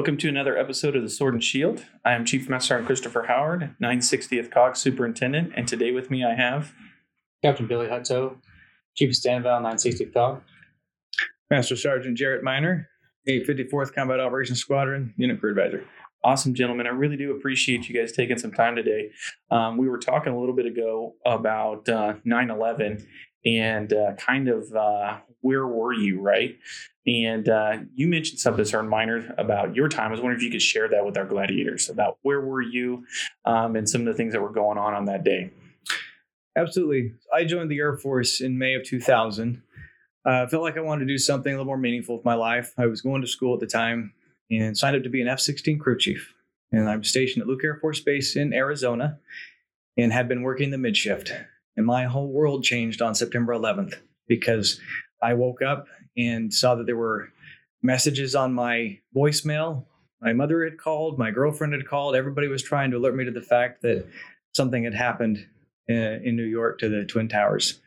Welcome to another episode of the Sword and Shield. I am Chief Master Sergeant Christopher Howard, 960th COG Superintendent, and today with me I have Captain Billy Hutto, Chief of StanEval, 960th COG. Master Sergeant Jarrett Miner, 854th Combat Operations Squadron, Unit Crew Advisor. Awesome, gentlemen. I really do appreciate you guys taking some time today. Um, we were talking a little bit ago about uh, 9 11 and uh, kind of uh, where were you, right? And uh, you mentioned something, Sergeant Miner, about your time. I was wondering if you could share that with our gladiators about where were you um, and some of the things that were going on on that day. Absolutely. I joined the Air Force in May of 2000. I uh, felt like I wanted to do something a little more meaningful with my life. I was going to school at the time and signed up to be an F 16 crew chief. And I'm stationed at Luke Air Force Base in Arizona and had been working the mid shift. And my whole world changed on September 11th because I woke up and saw that there were messages on my voicemail. My mother had called, my girlfriend had called. Everybody was trying to alert me to the fact that something had happened in, uh, in New York to the Twin Towers.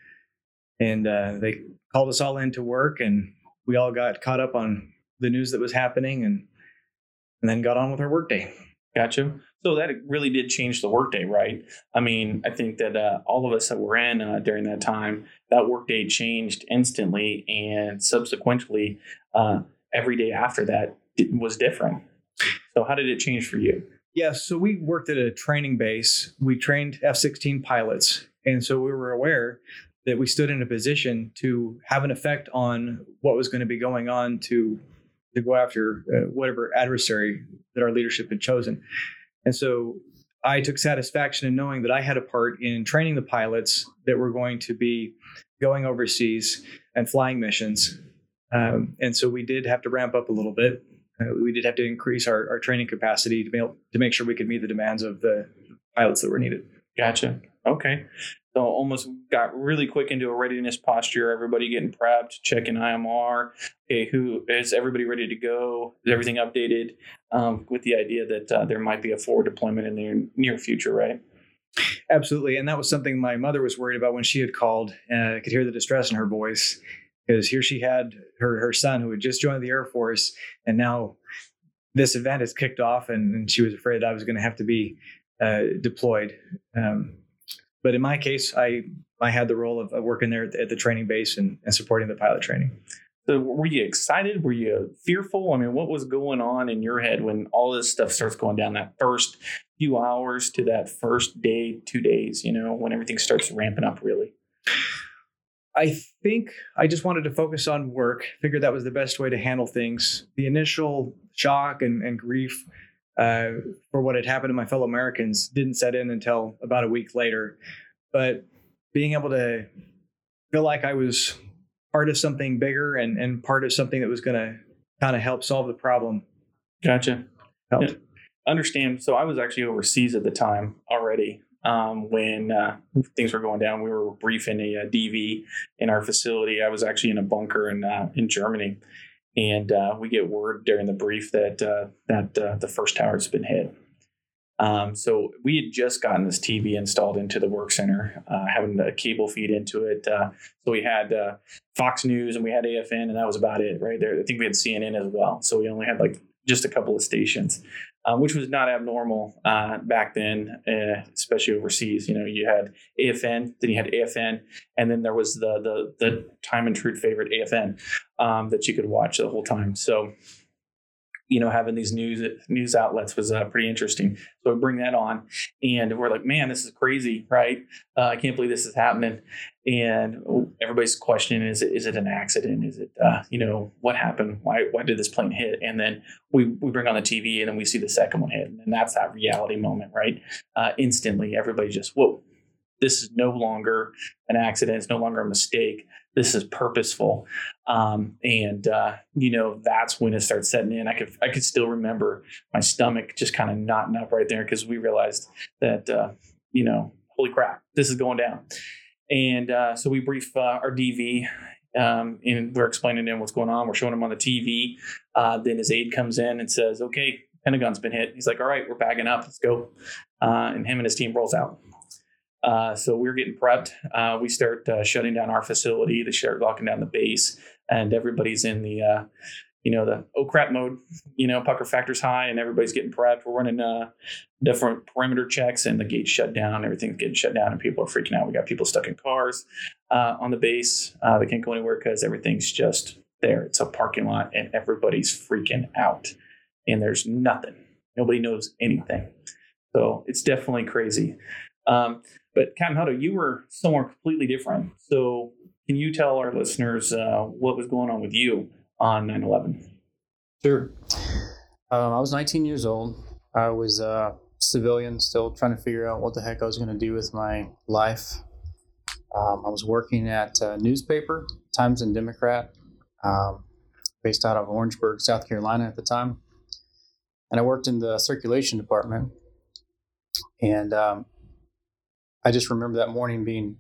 And uh, they called us all into work, and we all got caught up on the news that was happening and, and then got on with our workday. Gotcha. So that really did change the workday, right? I mean, I think that uh, all of us that were in uh, during that time, that workday changed instantly, and subsequently, uh, every day after that was different. So, how did it change for you? Yeah, so we worked at a training base. We trained F 16 pilots. And so we were aware that we stood in a position to have an effect on what was going to be going on to, to go after uh, whatever adversary that our leadership had chosen. And so I took satisfaction in knowing that I had a part in training the pilots that were going to be going overseas and flying missions. Um, and so we did have to ramp up a little bit. Uh, we did have to increase our, our training capacity to be able to make sure we could meet the demands of the pilots that were needed. Gotcha. Okay. So almost got really quick into a readiness posture. Everybody getting prepped, checking IMR. Okay, who is everybody ready to go? Is everything updated? Um, with the idea that uh, there might be a forward deployment in the near future, right? Absolutely, and that was something my mother was worried about when she had called. And I could hear the distress in her voice because here she had her her son who had just joined the Air Force, and now this event has kicked off, and, and she was afraid I was going to have to be uh, deployed. Um, but in my case, I I had the role of, of working there at the, at the training base and, and, supporting the pilot training. So were you excited? Were you fearful? I mean, what was going on in your head when all this stuff starts going down that first few hours to that first day, two days, you know, when everything starts ramping up really? I think I just wanted to focus on work, figured that was the best way to handle things. The initial shock and, and grief uh, for what had happened to my fellow Americans didn't set in until about a week later. But being able to feel like I was part of something bigger and, and part of something that was going to kind of help solve the problem. Gotcha. Helped. Yeah. Understand. So I was actually overseas at the time already um, when uh, things were going down. We were briefing a, a, DV in our facility. I was actually in a bunker in uh, in Germany, and uh, we get word during the brief that uh, that uh, the first tower has been hit. Um, so we had just gotten this TV installed into the work center, uh, having a cable feed into it. Uh, so we had uh, Fox News and we had AFN, and that was about it, right there. I think we had CNN as well. So we only had like just a couple of stations um, which was not abnormal uh, back then, uh, especially overseas. You know, you had AFN, then you had AFN, and then there was the the the time and truth favorite AFN um, that you could watch the whole time. So you know, having these news news outlets was uh, pretty interesting. So we bring that on, and we're like, man, this is crazy, right? Uh, I can't believe this is happening. And everybody's questioning: Is it is it an accident? Is it uh, you know what happened? Why why did this plane hit? And then we we bring on the TV, and then we see the second one hit, and that's that reality moment, right? Uh, instantly, everybody just whoa this is no longer an accident. It's no longer a mistake. This is purposeful. Um, and uh, you know, that's when it starts setting in. I could I could still remember my stomach just kind of knotting up right there because we realized that uh, you know, holy crap, this is going down. And uh, so we brief uh, our DV um, and we're explaining to him what's going on. We're showing him on the TV. Uh, then his aide comes in and says, "Okay, Pentagon's been hit." He's like, "All right, we're bagging up. Let's go." Uh, and him and his team rolls out. Uh, so we're getting prepped. Uh, we start uh, shutting down our facility. They start locking down the base, and everybody's in the uh, you know, the oh crap mode, you know, pucker factor's high and everybody's getting prepped. We're running uh, different perimeter checks and the gate's shut down. Everything's getting shut down and people are freaking out. We got people stuck in cars on the base. They can't go anywhere because everything's just there. It's a parking lot and everybody's freaking out and there's nothing. Nobody knows anything. So it's definitely crazy. Um, but Captain Hutto, you were somewhere completely different. So can you tell our listeners uh, what was going on with you? on 9 11? Sure. Um, I was 19 years old. I was a civilian, still trying to figure out what the heck I was going to do with my life. Um, I was working at a newspaper, Times and Democrat, um, based out of Orangeburg, South Carolina at the time. And I worked in the circulation department. And um, I just remember that morning being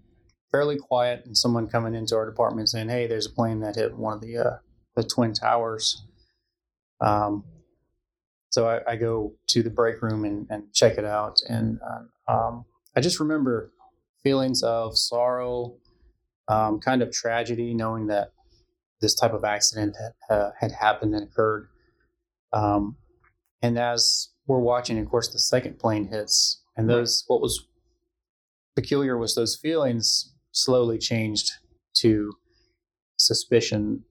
fairly quiet and someone coming into our department saying, Hey, there's a plane that hit one of the uh, the Twin Towers. Um, so I, I, go to the break room and, and check it out. And uh, um, I just remember feelings of sorrow, um, kind of tragedy, knowing that this type of accident had, uh, had happened and occurred. Um, and as we're watching, of course, the second plane hits, and those what was peculiar was those feelings slowly changed to suspicion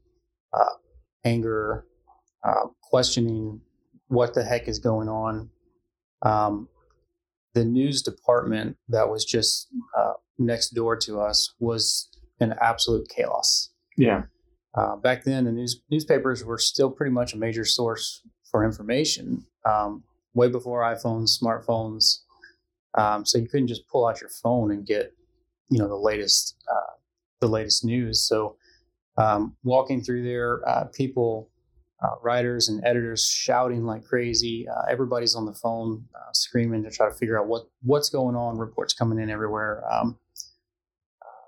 uh, anger, uh, questioning what the heck is going on. Um, the news department that was just uh, next door to us was an absolute chaos. Yeah. Uh, back then, the news newspapers were still pretty much a major source for information. Um, way before iPhones, smartphones, um, so you couldn't just pull out your phone and get, you know, the latest uh, the latest news. So um, walking through there, uh, people, uh, writers and editors shouting like crazy. Uh, everybody's on the phone uh, screaming to try to figure out what what's going on. Reports coming in everywhere. Um, uh,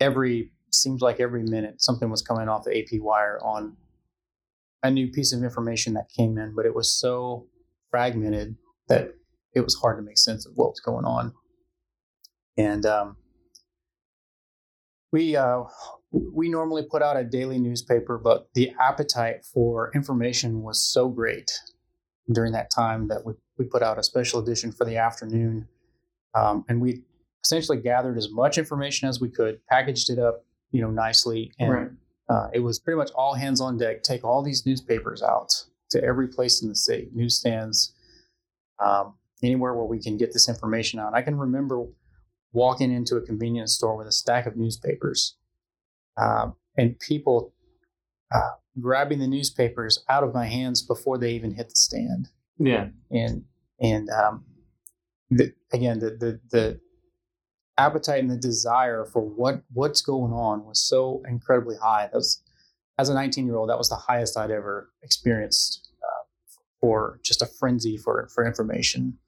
every seems like every minute something was coming off the AP wire on a new piece of information that came in, but it was so fragmented that it was hard to make sense of what was going on. And um, we uh, we normally put out a daily newspaper, but the appetite for information was so great during that time that we, we put out a special edition for the afternoon. Um, and we essentially gathered as much information as we could, packaged it up, you know, nicely. And right. uh, it was pretty much all hands on deck. Take all these newspapers out to every place in the city, newsstands, um, anywhere where we can get this information out. I can remember walking into a convenience store with a stack of newspapers um, and people uh, grabbing the newspapers out of my hands before they even hit the stand. Yeah, and and um, the, again, the, the the appetite and the desire for what what's going on was so incredibly high. That was, as a 19 year old, that was the highest I'd ever experienced uh, for just a frenzy for for information.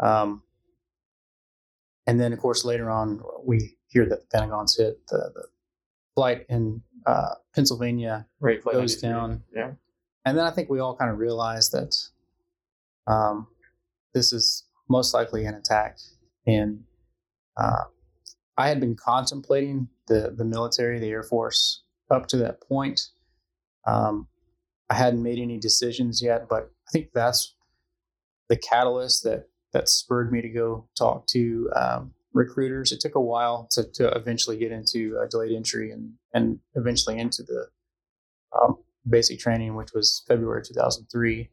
Um, and then, of course, later on, we hear that the Pentagon's hit. The, the flight in uh, Pennsylvania right, goes down. Yeah. And then I think we all kind of realized that um, this is most likely an attack. And uh, I had been contemplating the, the military, the Air Force, up to that point. Um, I hadn't made any decisions yet, but I think that's the catalyst that that spurred me to go talk to um, recruiters. It took a while to, to eventually get into uh, delayed entry and, and eventually into the um, basic training, which was February 2003.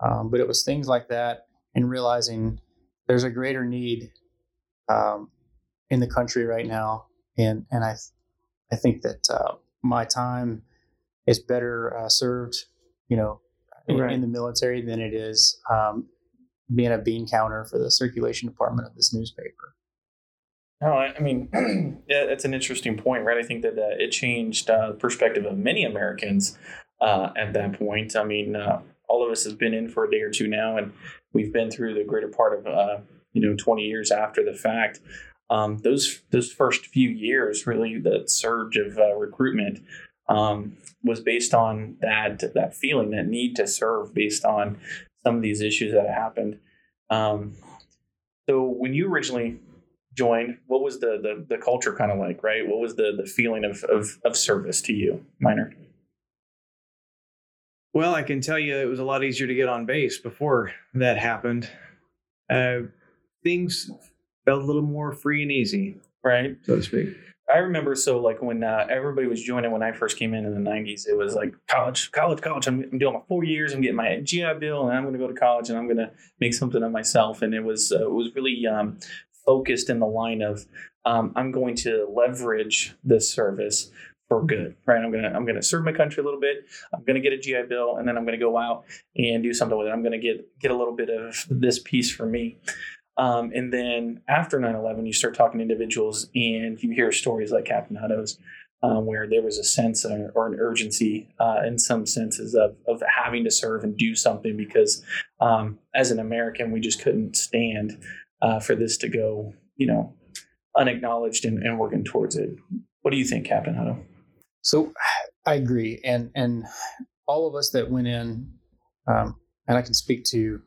Um, but it was things like that and realizing there's a greater need um, in the country right now. And, and I, I think that uh, my time is better uh, served, you know, in, right. in, the military than it is being a bean counter for the circulation department of this newspaper. No, I mean, that's an interesting point, right? I think that uh, it changed uh, the perspective of many Americans uh, at that point. I mean, uh, all of us have been in for a day or two now, and we've been through the greater part of uh, you know 20 years after the fact. Um, those those first few years, really, the surge of uh, recruitment um, was based on that that feeling, that need to serve, based on some of these issues that happened. Um, so when you originally joined, what was the the, the culture kind of like, right? What was the the feeling of, of of service to you, Miner? Well, I can tell you it was a lot easier to get on base before that happened. Uh, things felt a little more free and easy, right, so to speak. I remember so like when uh, everybody was joining when I first came in in the '90s, it was like college, college, college. I'm, I'm doing my four years. I'm getting my GI Bill, and I'm going to go to college, and I'm going to make something of myself. And it was uh, it was really um, focused in the line of um, I'm going to leverage this service for good, right? I'm gonna I'm gonna serve my country a little bit. I'm gonna get a GI Bill, and then I'm gonna go out and do something with it. I'm gonna get get a little bit of this piece for me. Um, and then after 9/11, you start talking to individuals, and you hear stories like Captain Hutto's, um, where there was a sense or, or an urgency uh, in some senses of, of having to serve and do something because um, as an American, we just couldn't stand uh, for this to go, you know, unacknowledged and, and, working towards it. What do you think, Captain Hutto? So I agree, and and all of us that went in, um, and I can speak to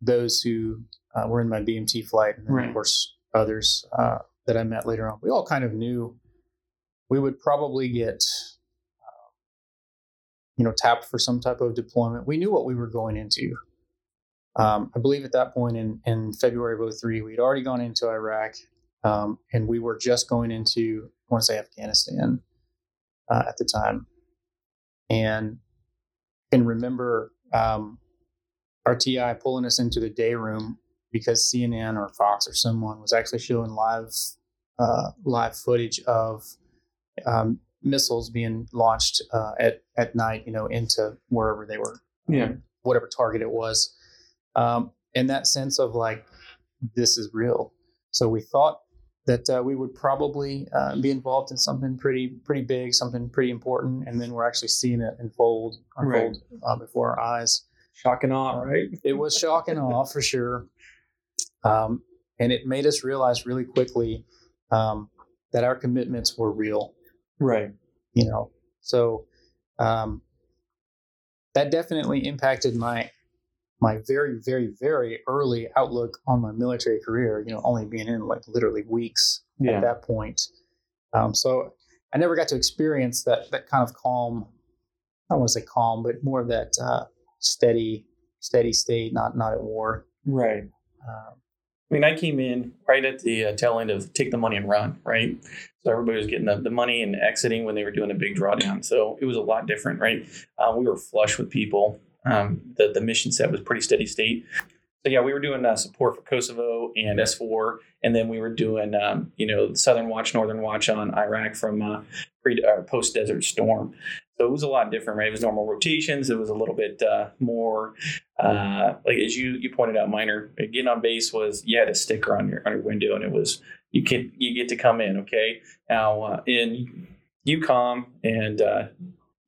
those who uh, were in my BMT flight, and right. of course others uh, that I met later on. We all kind of knew we would probably get, uh, you know, tapped for some type of deployment. We knew what we were going into. Um, I believe at that point in, in February of 03, we'd already gone into Iraq, um, and we were just going into, I want to say Afghanistan uh, at the time. And can remember um, TI pulling us into the day room because CNN or Fox or someone was actually showing live uh, live footage of um, missiles being launched uh, at at night, you know, into wherever they were, yeah, whatever target it was, um, and that sense of like this is real. So we thought that uh, we would probably uh, be involved in something pretty pretty big, something pretty important, and then we're actually seeing it unfold unfold right. uh, before our eyes. Shock and awe, right? It was shock and awe for sure. Um, and it made us realize really quickly um, that our commitments were real. Right. You know, so um, that definitely impacted my my very, very, very early outlook on my military career. You know, only being in like literally weeks yeah. at that point. Um, so I never got to experience that that kind of calm. I don't want to say calm, but more of that uh, steady, steady state, not not at war. Right. Um, I mean, I came in right at the uh, tail end of take the money and run, right? So everybody was getting the, the money and exiting when they were doing a big drawdown. So it was a lot different, right? Uh, we were flush with people. Um, the, the mission set was pretty steady state. So yeah, we were doing uh, support for Kosovo and SFOR, and then we were doing, um, you know, Southern Watch, Northern Watch on Iraq from uh, pre, uh, post Desert Storm. So it was a lot different, right? It was normal rotations. It was a little bit uh, more, uh, like as you you pointed out, Miner. Getting on base was you had a sticker on your on your window, and it was you can you get to come in. Okay, now uh, in EUCOM and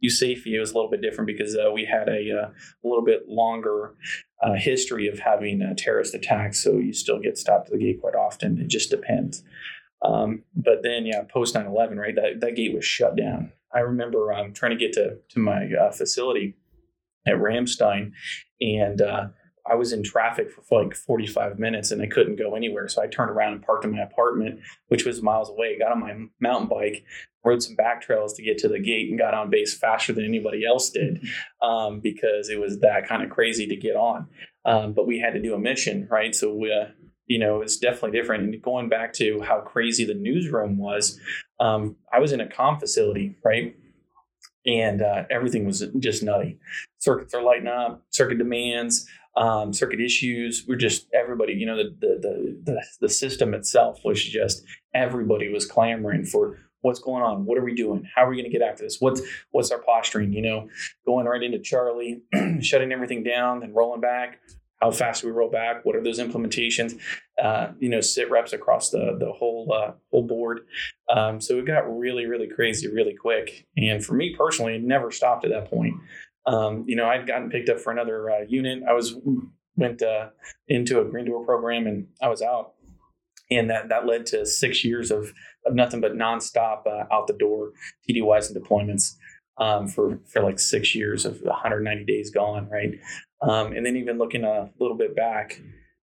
it was a little bit different because uh, we had a, uh, a little bit longer uh, history of having uh, terrorist attacks, so you still get stopped at the gate quite often. It just depends. Um, but then, yeah, post 9 11, right, that, that gate was shut down. I remember um, trying to get to, to my uh, facility at Ramstein, and uh, I was in traffic for like 45 minutes and I couldn't go anywhere. So I turned around and parked in my apartment, which was miles away, got on my mountain bike, rode some back trails to get to the gate, and got on base faster than anybody else did um, because it was that kind of crazy to get on. Um, but we had to do a mission, right? So we, uh, you know, it's definitely different. And going back to how crazy the newsroom was, um, I was in a com facility, right? And uh, everything was just nutty. Circuits are lighting up, circuit demands, um, circuit issues. We're just everybody, you know, the, the the the system itself was just everybody was clamoring for what's going on, what are we doing, how are we going to get after this, what's what's our posturing, you know, going right into Charlie, shutting everything down, then rolling back, how fast do we roll back? What are those implementations? uh, you know, sit reps across the the whole uh, whole board. Um, so it got really, really crazy really quick. And for me personally, it never stopped at that point. Um, you know, I'd gotten picked up for another uh, unit. I was went uh, into a green door program, and I was out, and that that led to six years of of nothing but nonstop uh, out the door TDYs and deployments. Um, for for like six years of 190 days gone, right? Um, and then even looking a little bit back,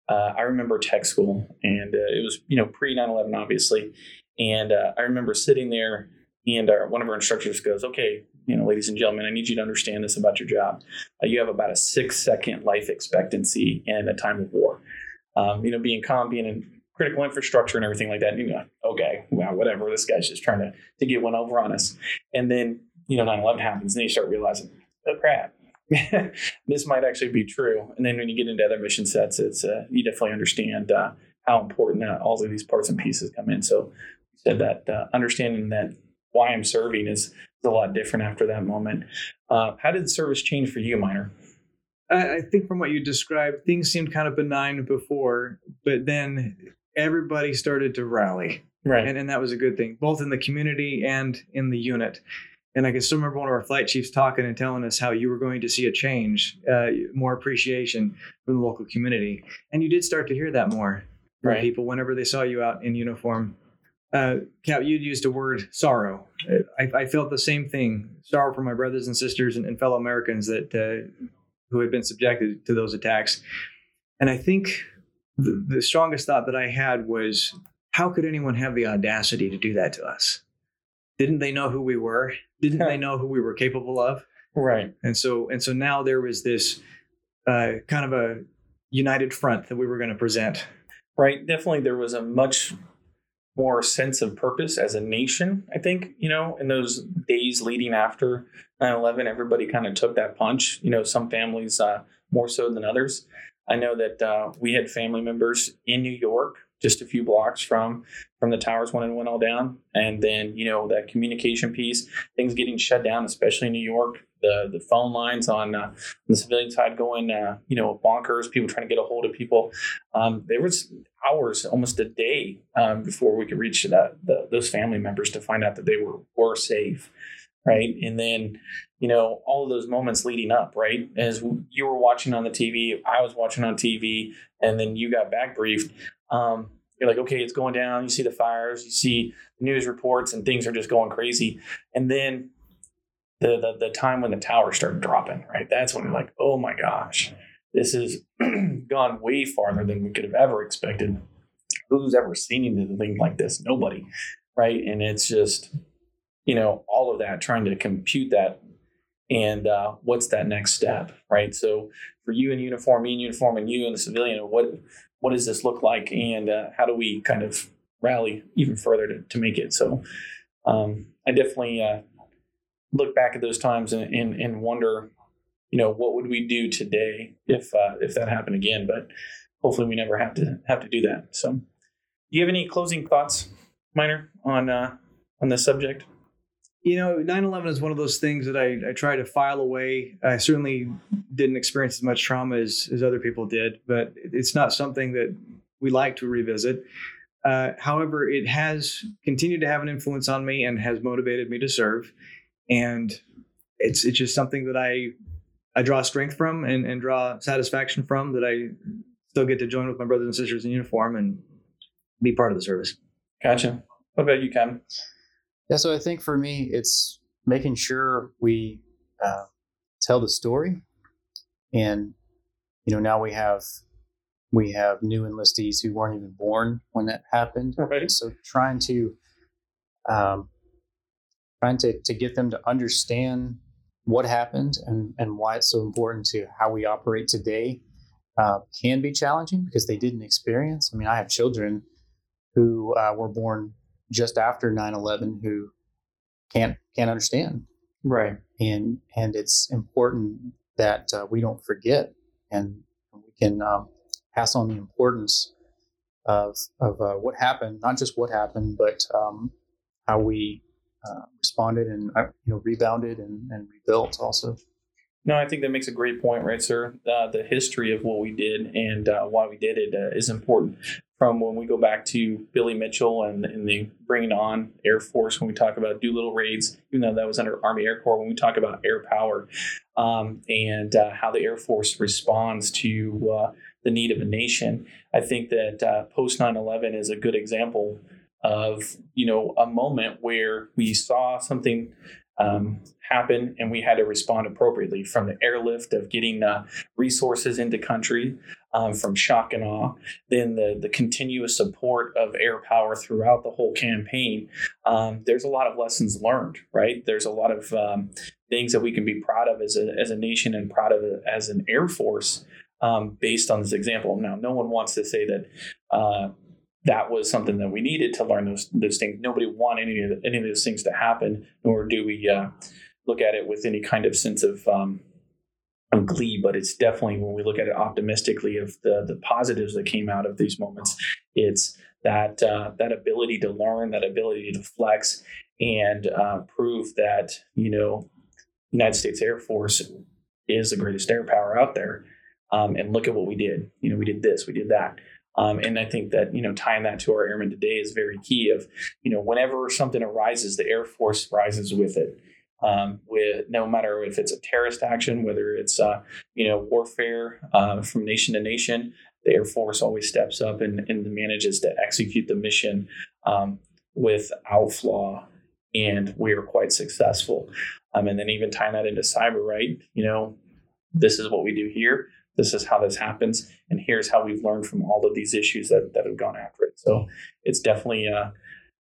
uh, I remember tech school, and uh, it was you know pre 9/11, obviously. And uh, I remember sitting there, and our, one of our instructors goes, "Okay, you know, ladies and gentlemen, I need you to understand this about your job. Uh, you have about a six second life expectancy in a time of war. Um, you know, being calm, being in critical infrastructure and everything like that. And you know, okay, well, whatever. This guy's just trying to to get one over on us. And then you know, 9/11 happens, and you start realizing, oh crap, this might actually be true. And then when you get into other mission sets, it's uh, you definitely understand uh, how important uh, all of these parts and pieces come in. So said that uh, understanding that why I'm serving is a lot different after that moment. Uh, how did the service change for you, Miner? I, I think from what you described, things seemed kind of benign before, but then everybody started to rally. Right. And, and that was a good thing, both in the community and in the unit. And I can still remember one of our flight chiefs talking and telling us how you were going to see a change, uh, more appreciation from the local community. And you did start to hear that more from Right. people whenever they saw you out in uniform. Uh, Cap, you'd used a word sorrow. I, I felt the same thing sorrow for my brothers and sisters and, and fellow Americans that uh, who had been subjected to those attacks. And I think the, the strongest thought that I had was how could anyone have the audacity to do that to us? Didn't they know who we were? Didn't they know who we were capable of? Right. And so and so now there was this uh, kind of a united front that we were going to present. Right. Definitely, there was a much more sense of purpose as a nation. I think you know in those days leading after 9/11, everybody kind of took that punch. You know, some families uh, more so than others. I know that uh, we had family members in New York, just a few blocks from from the towers when it went all down, and then you know that communication piece, things getting shut down, especially in New York. The the phone lines on uh, the civilian side going, uh, you know, bonkers. People trying to get a hold of people. Um, there was hours, almost a day, um, before we could reach that the, those family members to find out that they were were safe, right? And then, you know, all of those moments leading up, right? As you were watching on the TV, I was watching on TV, and then you got back briefed. Um, you're like, okay, it's going down. You see the fires, you see news reports, and things are just going crazy. And then the the, the time when the towers start dropping, right? That's when you're like, oh my gosh, this has gone way farther than we could have ever expected. Who's ever seen anything like this? Nobody, right? And it's just, you know, all of that trying to compute that and uh, what's that next step, right? So for you in uniform, me in uniform, and you in the civilian, what what does this look like, and uh, how do we kind of rally even further to, to make it? So um, I definitely uh, look back at those times and, and, and wonder, you know, what would we do today if uh, if that happened again? But hopefully, we never have to have to do that. So, do you have any closing thoughts, Miner on uh, on this subject? You know, 9/11 is one of those things that I, I try to file away. I certainly didn't experience as much trauma as, as other people did, but it's not something that we like to revisit. Uh, however, it has continued to have an influence on me and has motivated me to serve. And it's it's just something that I I draw strength from and, and draw satisfaction from that I still get to join with my brothers and sisters in uniform and be part of the service. Gotcha. What about you, Kevin? Yeah, so I think for me, it's making sure we uh, tell the story, and you know now we have we have new enlistees who weren't even born when that happened. Right. So trying to um, trying to, to get them to understand what happened and, and why it's so important to how we operate today uh, can be challenging because they didn't experience. I mean, I have children who uh, were born just after 9-11 who can't can't understand Right. and and it's important that uh, we don't forget and we can um, pass on the importance of of uh, what happened not just what happened but um, how we uh, responded and uh, you know rebounded and, and rebuilt also No, I think that makes a great point, right, sir? Uh, the history of what we did and uh, why we did it uh, is important. From when we go back to Billy Mitchell and, and the bringing on Air Force, when we talk about Doolittle raids, even though that was under Army Air Corps, when we talk about air power um, and uh, how the Air Force responds to uh, the need of a nation, I think that uh, post 9 11 is a good example of you know a moment where we saw something um, happen and we had to respond appropriately from the airlift of getting uh, resources into country um, from shock and awe then the, the continuous support of air power throughout the whole campaign. Um, there's a lot of lessons learned right? There's a lot of um, things that we can be proud of as a, as a nation and proud of as an air force um, based on this example. Now no one wants to say that uh, that was something that we needed to learn those those things. Nobody want any of the, any of those things to happen, nor do we uh, look at it with any kind of sense of um, of glee. But it's definitely when we look at it optimistically of the the positives that came out of these moments. It's that uh, that ability to learn, that ability to flex, and uh, prove that you know United States Air Force is the greatest air power out there. Um, and look at what we did. You know, we did this, we did that. Um, and I think that you know tying that to our airmen today is very key. Of you know whenever something arises, the Air Force rises with it. Um, with no matter if it's a terrorist action, whether it's uh, you know warfare uh, from nation to nation, the Air Force always steps up and, and manages to execute the mission um, without flaw, and we are quite successful. Um, and then even tying that into cyber, right? You know, this is what we do here this is how this happens and here's how we've learned from all of these issues that, that have gone after it. So it's definitely uh,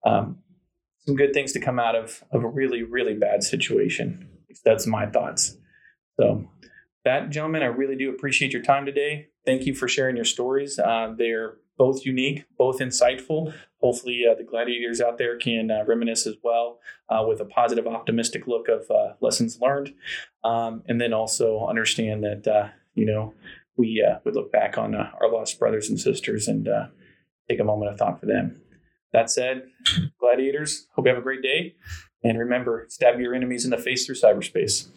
um, some good things to come out of, of a really really bad situation that's my thoughts. So that gentlemen i really do appreciate your time today. Thank you for sharing your stories. Uh, they're both unique both insightful. Hopefully uh, the gladiators out there can uh, reminisce as well uh, with a positive optimistic look of uh, lessons learned. Um, and then also understand that uh, you know, we uh, look back on uh, our lost brothers and sisters and uh, take a moment of thought for them. That said, gladiators, hope you have a great day. And remember, stab your enemies in the face through cyberspace.